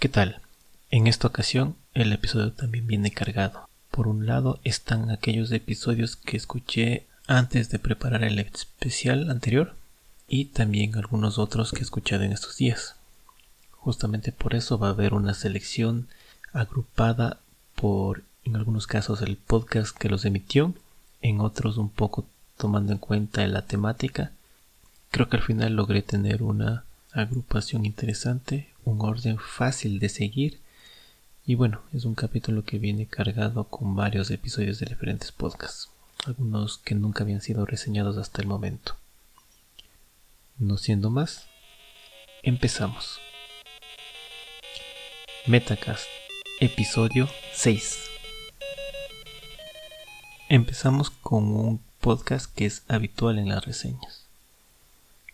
¿Qué tal? En esta ocasión el episodio también viene cargado. Por un lado están aquellos episodios que escuché antes de preparar el especial anterior y también algunos otros que he escuchado en estos días. Justamente por eso va a haber una selección agrupada por, en algunos casos, el podcast que los emitió, en otros un poco tomando en cuenta la temática. Creo que al final logré tener una agrupación interesante, un orden fácil de seguir y bueno, es un capítulo que viene cargado con varios episodios de diferentes podcasts, algunos que nunca habían sido reseñados hasta el momento. No siendo más, empezamos. Metacast, episodio 6. Empezamos con un podcast que es habitual en las reseñas.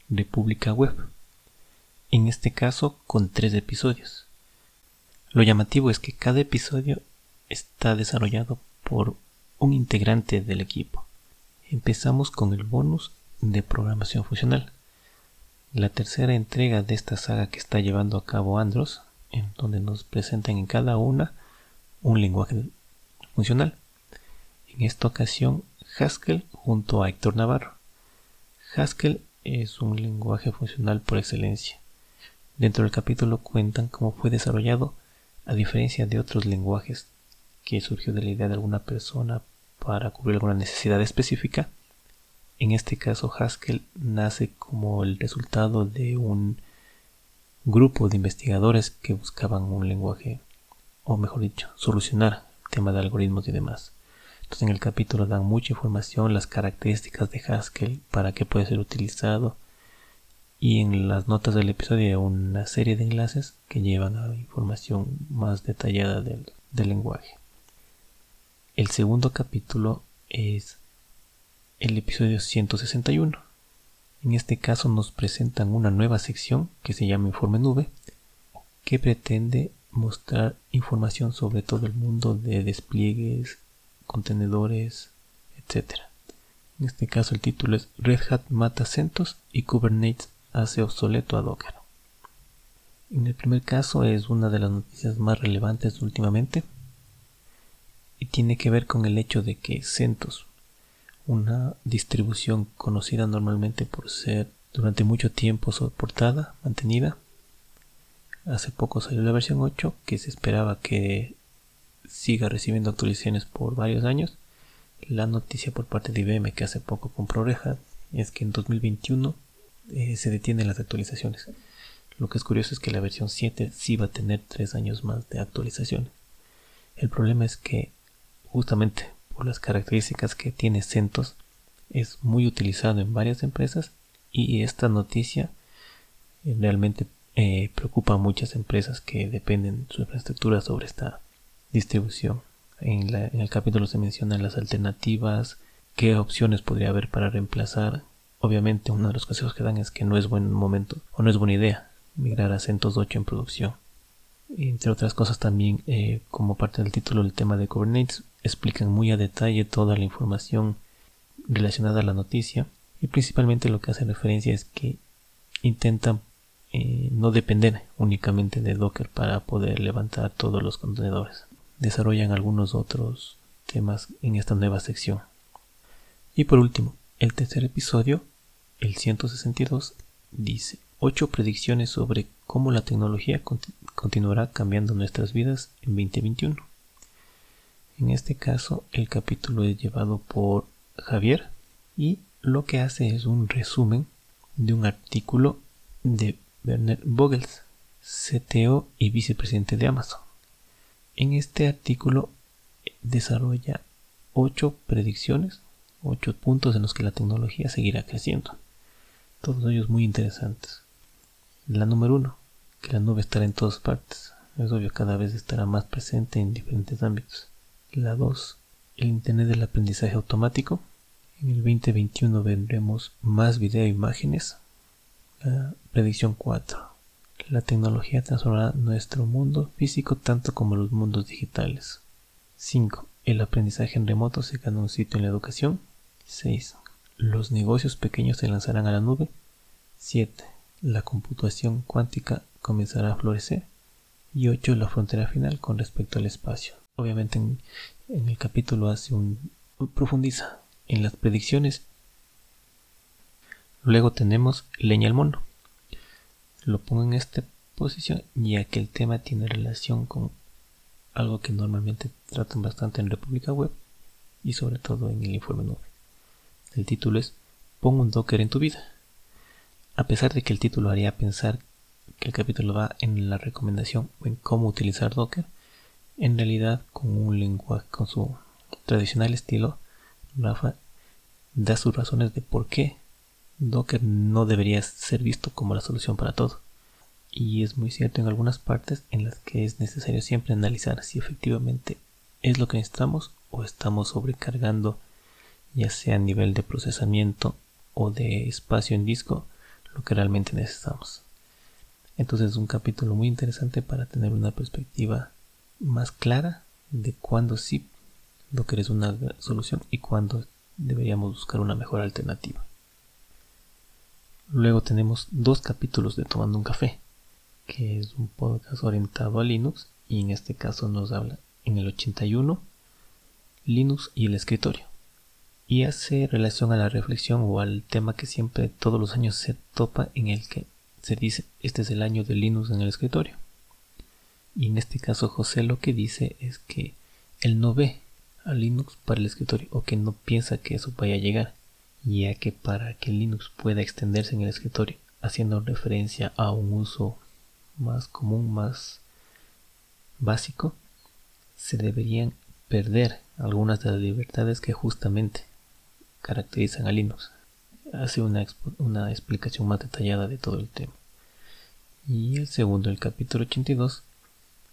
República Web. En este caso con tres episodios lo llamativo es que cada episodio está desarrollado por un integrante del equipo. Empezamos con el bonus de programación funcional, la tercera entrega de esta saga que está llevando a cabo Andros, en donde nos presentan en cada una un lenguaje funcional. En esta ocasión, Haskell junto a Héctor Navarro. Haskell es un lenguaje funcional por excelencia. Dentro del capítulo cuentan cómo fue desarrollado a diferencia de otros lenguajes que surgió de la idea de alguna persona para cubrir alguna necesidad específica, en este caso Haskell nace como el resultado de un grupo de investigadores que buscaban un lenguaje, o mejor dicho, solucionar el tema de algoritmos y demás. Entonces en el capítulo dan mucha información, las características de Haskell, para qué puede ser utilizado, y en las notas del episodio una serie de enlaces que llevan a información más detallada del, lenguaje. El segundo capítulo es el episodio 161. En este caso nos presentan una nueva sección que se llama Informe Nube, que pretende mostrar información sobre todo el mundo de despliegues, contenedores, etc. En este caso el título es Red Hat mata CentOS y Kubernetes hace obsoleto a Docker. En el primer caso es una de las noticias más relevantes últimamente y tiene que ver con el hecho de que CentOS, una distribución conocida normalmente por ser durante mucho tiempo soportada, mantenida, hace poco salió la versión 8 que se esperaba que siga recibiendo actualizaciones por varios años. La noticia por parte de IBM que hace poco compró Red es que en 2021 eh, se detienen las actualizaciones. Lo que es curioso es que la versión 7 sí va a tener 3 años más de actualizaciones. El problema es que justamente por las características que tiene CentOS es muy utilizado en varias empresas y esta noticia eh, realmente eh, preocupa a muchas empresas que dependen de su infraestructura sobre esta distribución. En el capítulo se mencionan las alternativas, qué opciones podría haber para reemplazar Obviamente uno de los consejos que dan es que no es buen momento o no es buena idea migrar a CentOS 8 en producción. Entre otras cosas también, eh, como parte del título del tema de Kubernetes, explican muy a detalle toda la información relacionada a la noticia y principalmente lo que hace referencia es que intentan eh, no depender únicamente de Docker para poder levantar todos los contenedores. Desarrollan algunos otros temas en esta nueva sección. Y por último, el tercer episodio, el 162, dice 8 predicciones sobre cómo la tecnología continuará cambiando nuestras vidas en 2021. En este caso, el capítulo es llevado por Javier y lo que hace es un resumen de un artículo de Werner Vogels, CTO y vicepresidente de Amazon. En este artículo desarrolla 8 predicciones ocho puntos en los que la tecnología seguirá creciendo. Todos ellos muy interesantes. La número uno, que la nube estará en todas partes. Es obvio, cada vez estará más presente en diferentes ámbitos. La 2. El Internet del aprendizaje automático. En el 2021 vendremos más video e imágenes. La predicción 4. La tecnología transformará nuestro mundo físico tanto como los mundos digitales. 5. El aprendizaje en remoto se gana un sitio en la educación. 6. Los negocios pequeños se lanzarán a la nube. 7. La computación cuántica comenzará a florecer. y 8 la frontera final con respecto al espacio. Obviamente en, el capítulo hace un profundiza en las predicciones. Luego tenemos leña al mono. Lo pongo en esta posición ya que el tema tiene relación con algo que normalmente tratan bastante en República Web y sobre todo en el informe 9. El título es Pon un Docker en tu vida. A pesar de que el título haría pensar que el capítulo va en la recomendación o en cómo utilizar Docker, en realidad con un lenguaje, con su tradicional estilo, Rafa da sus razones de por qué Docker no debería ser visto como la solución para todo. Y es muy cierto en algunas partes en las que es necesario siempre analizar si efectivamente es lo que necesitamos o estamos sobrecargando ya sea a nivel de procesamiento o de espacio en disco lo que realmente necesitamos. Entonces es un capítulo muy interesante para tener una perspectiva más clara de cuándo sí Docker es una solución y cuándo deberíamos buscar una mejor alternativa. Luego tenemos dos capítulos de Tomando un Café, que es un podcast orientado a Linux y en este caso nos habla en el 81 Linux y el escritorio. Y hace relación a la reflexión o al tema que siempre todos los años se topa en el que se dice este es el año de Linux en el escritorio. Y en este caso José lo que dice es que él no ve a Linux para el escritorio o que no piensa que eso vaya a llegar, ya que para que Linux pueda extenderse en el escritorio, haciendo referencia a un uso más común, más básico, se deberían perder algunas de las libertades que justamente caracterizan a Linux. Hace una, una explicación más detallada de todo el tema. Y el segundo, el capítulo 82,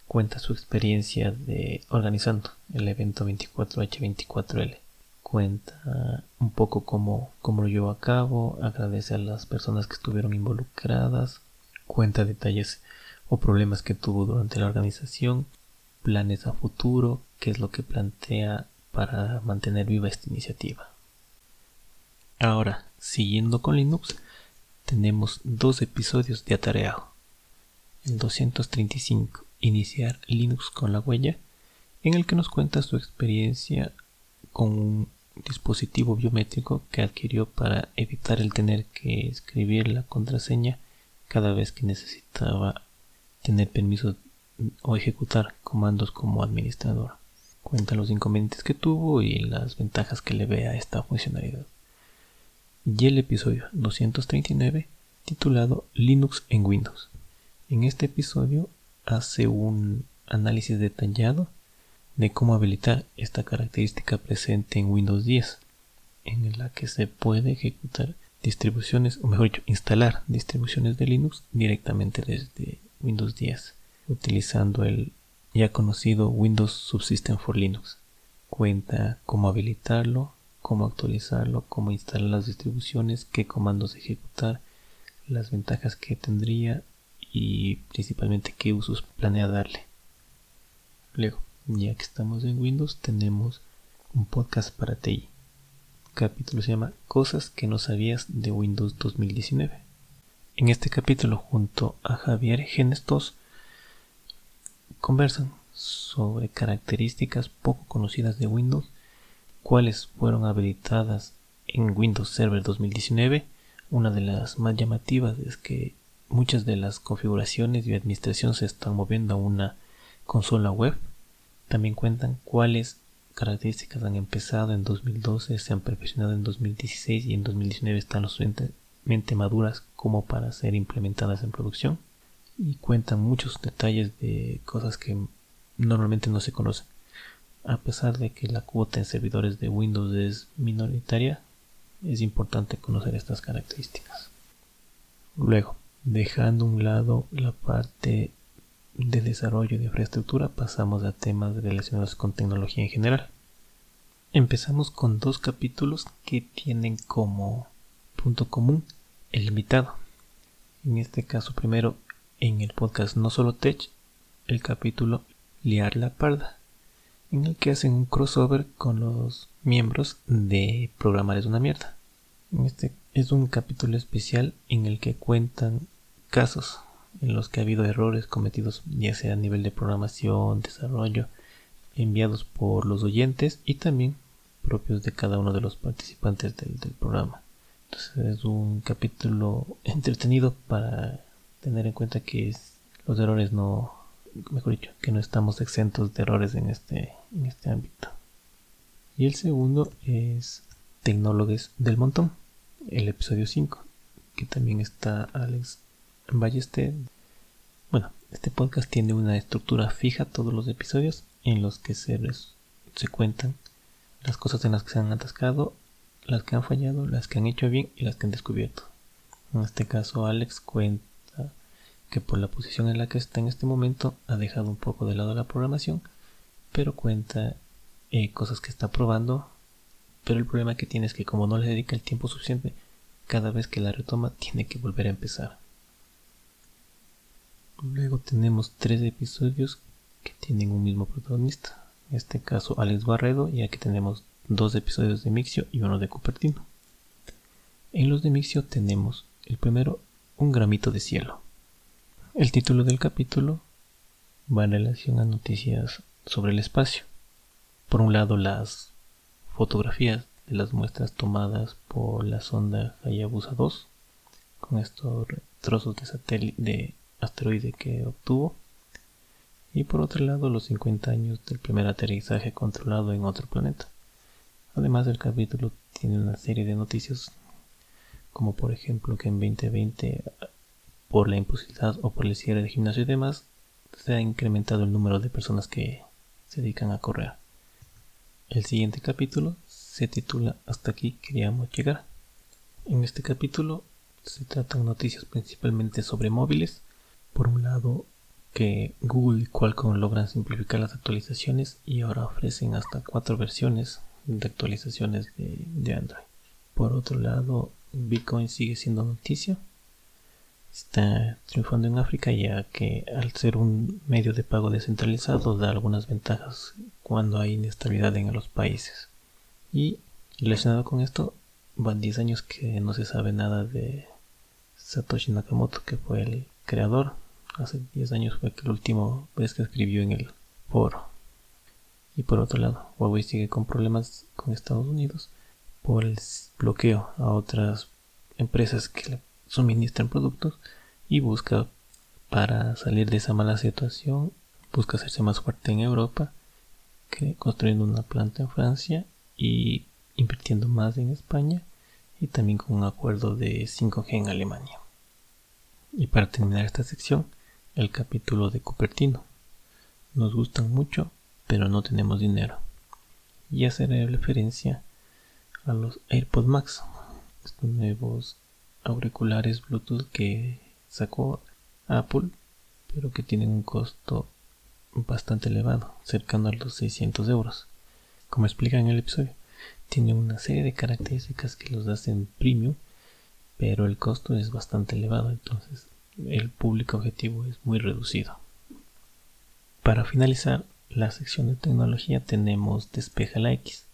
cuenta su experiencia de organizando el evento 24H24L. Cuenta un poco cómo, cómo lo llevó a cabo, agradece a las personas que estuvieron involucradas, cuenta detalles o problemas que tuvo durante la organización, planes a futuro, qué es lo que plantea para mantener viva esta iniciativa. Ahora, siguiendo con Linux, tenemos dos episodios de Atareado. El 235 iniciar Linux con la huella, en el que nos cuenta su experiencia con un dispositivo biométrico que adquirió para evitar el tener que escribir la contraseña cada vez que necesitaba tener permiso o ejecutar comandos como administrador. Cuenta los inconvenientes que tuvo y las ventajas que le ve a esta funcionalidad. Y el episodio 239 titulado Linux en Windows. En este episodio hace un análisis detallado de cómo habilitar esta característica presente en Windows 10, en la que se puede ejecutar distribuciones, o mejor dicho, instalar distribuciones de Linux directamente desde Windows 10, utilizando el ya conocido Windows Subsystem for Linux. Cuenta cómo habilitarlo, cómo actualizarlo, cómo instalar las distribuciones, qué comandos ejecutar, las ventajas que tendría y principalmente qué usos planea darle. Luego, ya que estamos en Windows, tenemos un podcast para TI. Capítulo se llama Cosas que no sabías de Windows 2019. En este capítulo, junto a Javier Genestos, conversan sobre características poco conocidas de Windows, cuáles fueron habilitadas en Windows Server 2019. Una de las más llamativas es que muchas de las configuraciones y administración se están moviendo a una consola web. También cuentan cuáles características han empezado en 2012, se han perfeccionado en 2016 y en 2019 están lo suficientemente maduras como para ser implementadas en producción. Y cuentan muchos detalles de cosas que normalmente no se conocen. A pesar de que la cuota en servidores de Windows es minoritaria, es importante conocer estas características. Luego, Dejando a un lado la parte de desarrollo de infraestructura, pasamos a temas relacionados con tecnología en general. Empezamos con dos capítulos que tienen como punto común el invitado. En este caso, primero en el podcast No Solo Tech, el capítulo Liar la Parda, en el que hacen un crossover con los miembros de Programar es una mierda. Este es un capítulo especial en el que cuentan casos en los que ha habido errores cometidos ya sea a nivel de programación, desarrollo, enviados por los oyentes y también propios de cada uno de los participantes del, programa. Entonces es un capítulo entretenido para tener en cuenta que los errores no, mejor dicho, que no estamos exentos de errores en este, en este ámbito. Y el segundo es Tecnólogos del Montón, el episodio 5, que también está Alex Ballester. Bueno, este podcast tiene una estructura fija todos los episodios en los que se, se cuentan las cosas en las que se han atascado, las que han fallado, las que han hecho bien y las que han descubierto. En este caso, Alex cuenta que por la posición en la que está en este momento ha dejado un poco de lado la programación, pero cuenta eh, cosas que está probando. Pero el problema que tiene es que como no le dedica el tiempo suficiente, cada vez que la retoma tiene que volver a empezar. Luego tenemos tres episodios que tienen un mismo protagonista en este caso Alex Barredo, y aquí tenemos dos episodios de Mixio y uno de Cupertino. En los de Mixio tenemos el primero, Un gramito de cielo. El título del capítulo va en relación a noticias sobre el espacio. Por un lado, las fotografías de las muestras tomadas por la sonda Hayabusa 2, con estos trozos de satélite de asteroide que obtuvo y por otro lado los 50 años del primer aterrizaje controlado en otro planeta. Además el capítulo tiene una serie de noticias como por ejemplo que en 2020 por la imposibilidad o por el cierre de gimnasio y demás se ha incrementado el número de personas que se dedican a correr. El siguiente capítulo se titula Hasta aquí queríamos llegar. En este capítulo se tratan noticias principalmente sobre móviles. Por un lado, que Google y Qualcomm logran simplificar las actualizaciones y ahora ofrecen hasta cuatro versiones de actualizaciones de, Android. Por otro lado, Bitcoin sigue siendo noticia. Está triunfando en África ya que al ser un medio de pago descentralizado da algunas ventajas cuando hay inestabilidad en los países. Y relacionado con esto, van 10 años que no se sabe nada de Satoshi Nakamoto, que fue el creador hace 10 años fue que el último vez que escribió en el foro. Y por otro lado, Huawei sigue con problemas con Estados Unidos por el bloqueo a otras empresas que le suministran productos y busca para salir de esa mala situación, busca hacerse más fuerte en Europa, que construyendo una planta en Francia y invirtiendo más en España y también con un acuerdo de 5G en Alemania. Y para terminar esta sección, el capítulo de Cupertino. Nos gustan mucho, pero no tenemos dinero. Y hacer referencia a los AirPod Max, estos nuevos auriculares Bluetooth que sacó Apple, pero que tienen un costo bastante elevado, cercano a los 600 euros. Como explica en el episodio, tiene una serie de características que los hacen premium, pero el costo es bastante elevado, entonces el público objetivo es muy reducido. Para finalizar la sección de tecnología tenemos Despeja la X.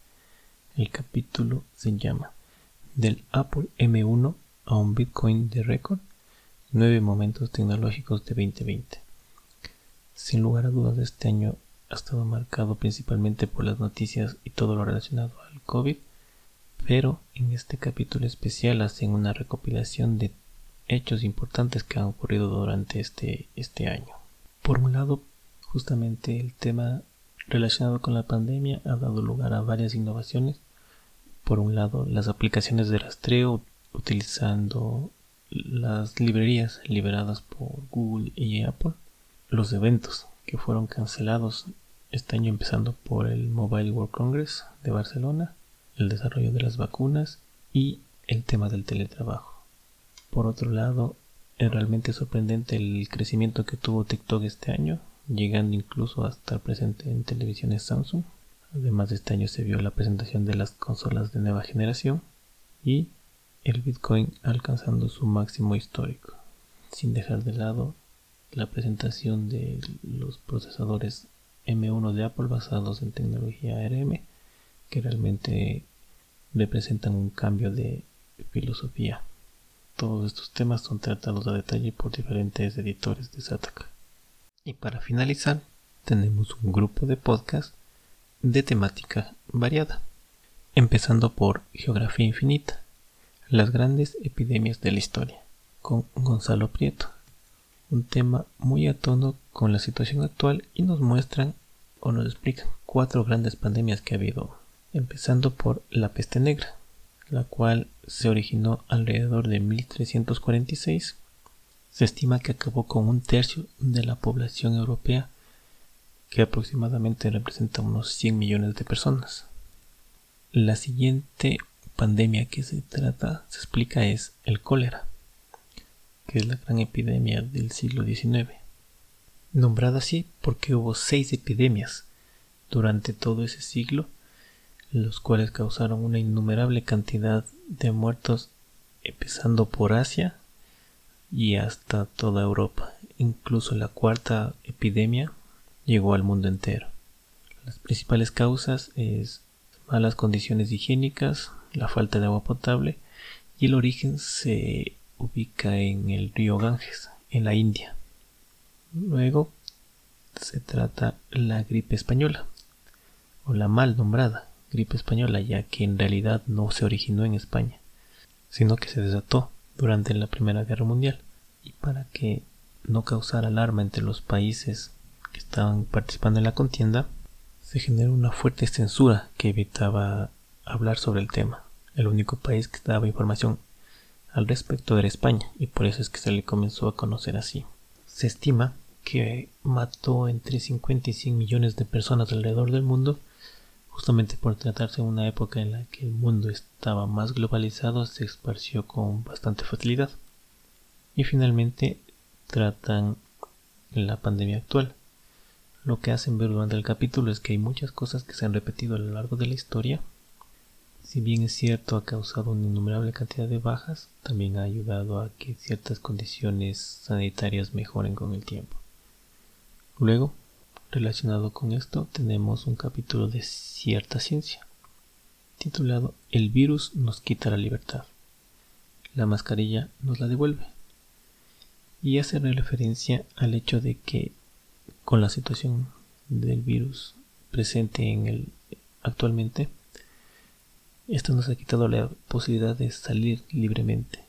El capítulo se llama Del Apple M1 a un Bitcoin de récord, nueve momentos tecnológicos de 2020. Sin lugar a dudas este año ha estado marcado principalmente por las noticias y todo lo relacionado al COVID, pero en este capítulo especial hacen una recopilación de hechos importantes que han ocurrido durante este, este año. Por un lado, justamente el tema relacionado con la pandemia ha dado lugar a varias innovaciones. Por un lado, las aplicaciones de rastreo utilizando las librerías liberadas por Google y Apple, los eventos que fueron cancelados este año empezando por el Mobile World Congress de Barcelona, el desarrollo de las vacunas y el tema del teletrabajo. Por otro lado, es realmente sorprendente el crecimiento que tuvo TikTok este año, llegando incluso a estar presente en televisiones Samsung. Además, este año se vio la presentación de las consolas de nueva generación y el Bitcoin alcanzando su máximo histórico, sin dejar de lado la presentación de los procesadores M1 de Apple basados en tecnología ARM, que realmente representan un cambio de filosofía todos estos temas son tratados a detalle por diferentes editores de Sataka. Y para finalizar, tenemos un grupo de podcast de temática variada, empezando por Geografía Infinita, las grandes epidemias de la historia, con Gonzalo Prieto, un tema muy a con la situación actual y nos muestran o nos explican cuatro grandes pandemias que ha habido, empezando por la peste negra, la cual se originó alrededor de 1346. Se estima que acabó con un tercio de la población europea, que aproximadamente representa unos 100 millones de personas. La siguiente pandemia que se trata, se explica, es el cólera, que es la gran epidemia del siglo XIX. Nombrada así porque hubo seis epidemias durante todo ese siglo los cuales causaron una innumerable cantidad de muertos empezando por Asia y hasta toda Europa. Incluso la cuarta epidemia llegó al mundo entero. Las principales causas es malas condiciones higiénicas, la falta de agua potable y el origen se ubica en el río Ganges, en la India. Luego se trata la gripe española o la mal nombrada gripe española, ya que en realidad no se originó en España, sino que se desató durante la Primera Guerra Mundial. Y para que no causara alarma entre los países que estaban participando en la contienda, se generó una fuerte censura que evitaba hablar sobre el tema. El único país que daba información al respecto era España, y por eso es que se le comenzó a conocer así. Se estima que mató entre 50 y 100 millones de personas alrededor del mundo Justamente por tratarse de una época en la que el mundo estaba más globalizado, se esparció con bastante facilidad. Y finalmente tratan la pandemia actual. Lo que hacen ver durante el capítulo es que hay muchas cosas que se han repetido a lo largo de la historia. Si bien es cierto ha causado una innumerable cantidad de bajas, también ha ayudado a que ciertas condiciones sanitarias mejoren con el tiempo. Luego, Relacionado con esto tenemos un capítulo de cierta ciencia, titulado El virus nos quita la libertad. La mascarilla nos la devuelve. Y hace referencia al hecho de que con la situación del virus presente en el actualmente, esto nos ha quitado la posibilidad de salir libremente,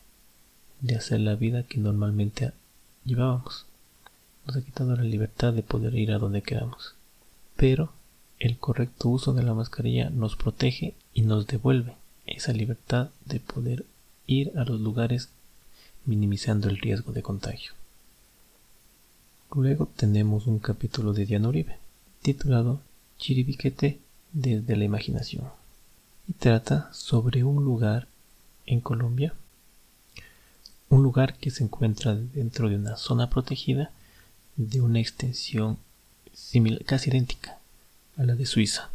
de hacer la vida que normalmente llevábamos nos ha quitado la libertad de poder ir a donde queramos. Pero el correcto uso de la mascarilla nos protege y nos devuelve esa libertad de poder ir a los lugares minimizando el riesgo de contagio. Luego tenemos un capítulo de Diana Uribe, titulado Chiribiquete desde la imaginación, y trata sobre un lugar en Colombia, un lugar que se encuentra dentro de una zona protegida de una extensión similar, casi idéntica a la de Suiza.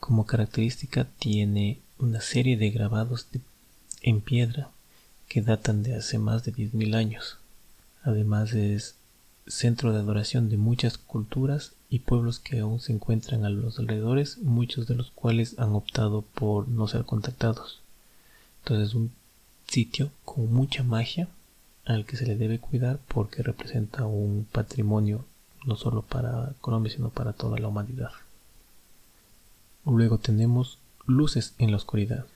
Como característica tiene una serie de grabados en piedra que datan de hace más de 10.000 años. Además es centro de adoración de muchas culturas y pueblos que aún se encuentran a los alrededores, muchos de los cuales han optado por no ser contactados. Entonces es un sitio con mucha magia al que se le debe cuidar porque representa un patrimonio no solo para Colombia sino para toda la humanidad. Luego tenemos luces en la oscuridad,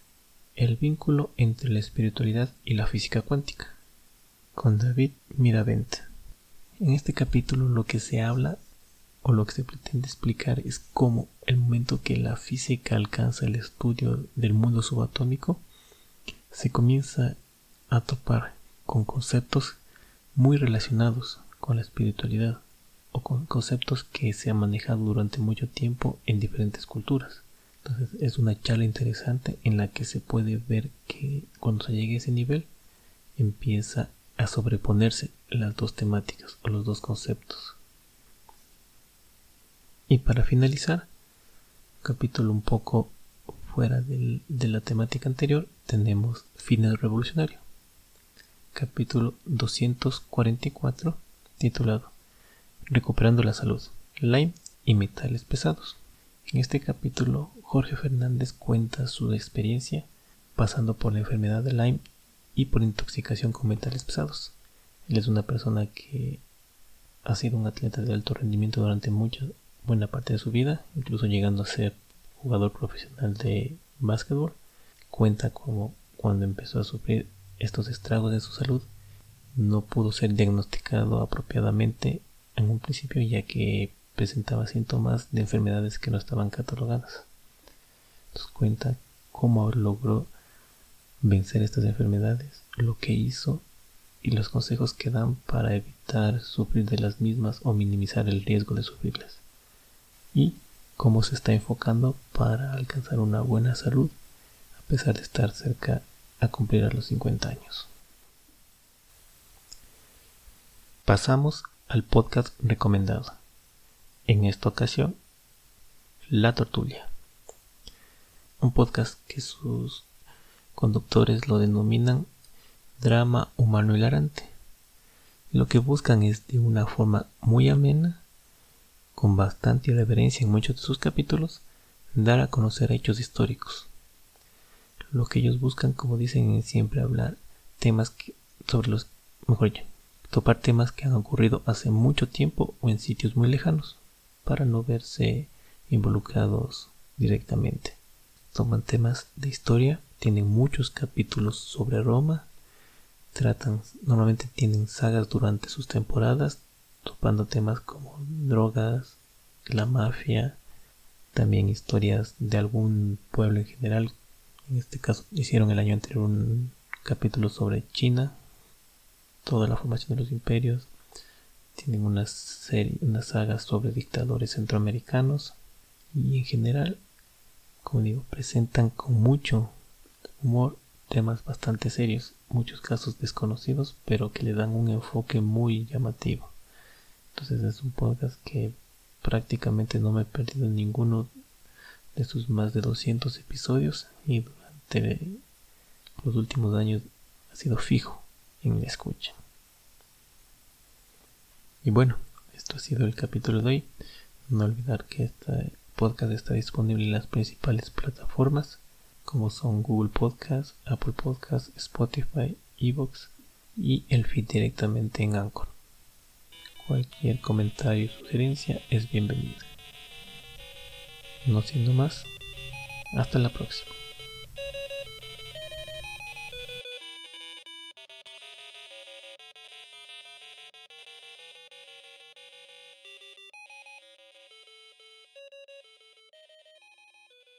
el vínculo entre la espiritualidad y la física cuántica, con David Miravent. En este capítulo lo que se habla o lo que se pretende explicar es cómo el momento que la física alcanza el estudio del mundo subatómico, se comienza a topar con conceptos muy relacionados con la espiritualidad o con conceptos que se han manejado durante mucho tiempo en diferentes culturas. Entonces es una charla interesante en la que se puede ver que cuando se llegue a ese nivel empieza a sobreponerse las dos temáticas o los dos conceptos. Y para finalizar, capítulo un poco fuera de la temática anterior, tenemos fines revolucionario capítulo 244, titulado Recuperando la salud, Lyme y metales pesados. En este capítulo, Jorge Fernández cuenta su experiencia pasando por la enfermedad de Lyme y por intoxicación con metales pesados. Él es una persona que ha sido un atleta de alto rendimiento durante mucha buena parte de su vida, incluso llegando a ser jugador profesional de básquetbol. Cuenta como cuando empezó a sufrir estos estragos de su salud, no pudo ser diagnosticado apropiadamente en un principio ya que presentaba síntomas de enfermedades que no estaban catalogadas. Nos cuenta cómo logró vencer estas enfermedades, lo que hizo y los consejos que dan para evitar sufrir de las mismas o minimizar el riesgo de sufrirlas. Y cómo se está enfocando para alcanzar una buena salud a pesar de estar cerca a cumplir a los 50 años. Pasamos al podcast recomendado. En esta ocasión, La Tortulia. Un podcast que sus conductores lo denominan drama humano hilarante. Lo que buscan es de una forma muy amena, con bastante irreverencia en muchos de sus capítulos, dar a conocer hechos históricos. Lo que ellos buscan, como dicen, es siempre hablar temas que, sobre los, mejor dicho, topar temas que han ocurrido hace mucho tiempo o en sitios muy lejanos, para no verse involucrados directamente. Toman temas de historia tienen muchos capítulos sobre Roma. Tratan, normalmente tienen sagas durante sus temporadas, topando temas como drogas, la mafia, también historias de algún pueblo en general. En este caso hicieron el año anterior un capítulo sobre China, toda la formación de los imperios. Tienen una serie, una saga sobre dictadores centroamericanos y en general, como digo, presentan con mucho humor, temas bastante serios, muchos casos desconocidos, pero que le dan un enfoque muy llamativo. Entonces es un podcast que prácticamente no me he perdido ninguno de sus más de 200 episodios y durante los últimos años ha sido fijo en la escucha. Y bueno, esto ha sido el capítulo de hoy. No olvidar que este podcast está disponible en las principales plataformas como son Google Podcast, Apple Podcast, Spotify, Evox y el feed directamente en Anchor. Cualquier comentario y sugerencia es bienvenido. No siendo más, hasta la próxima.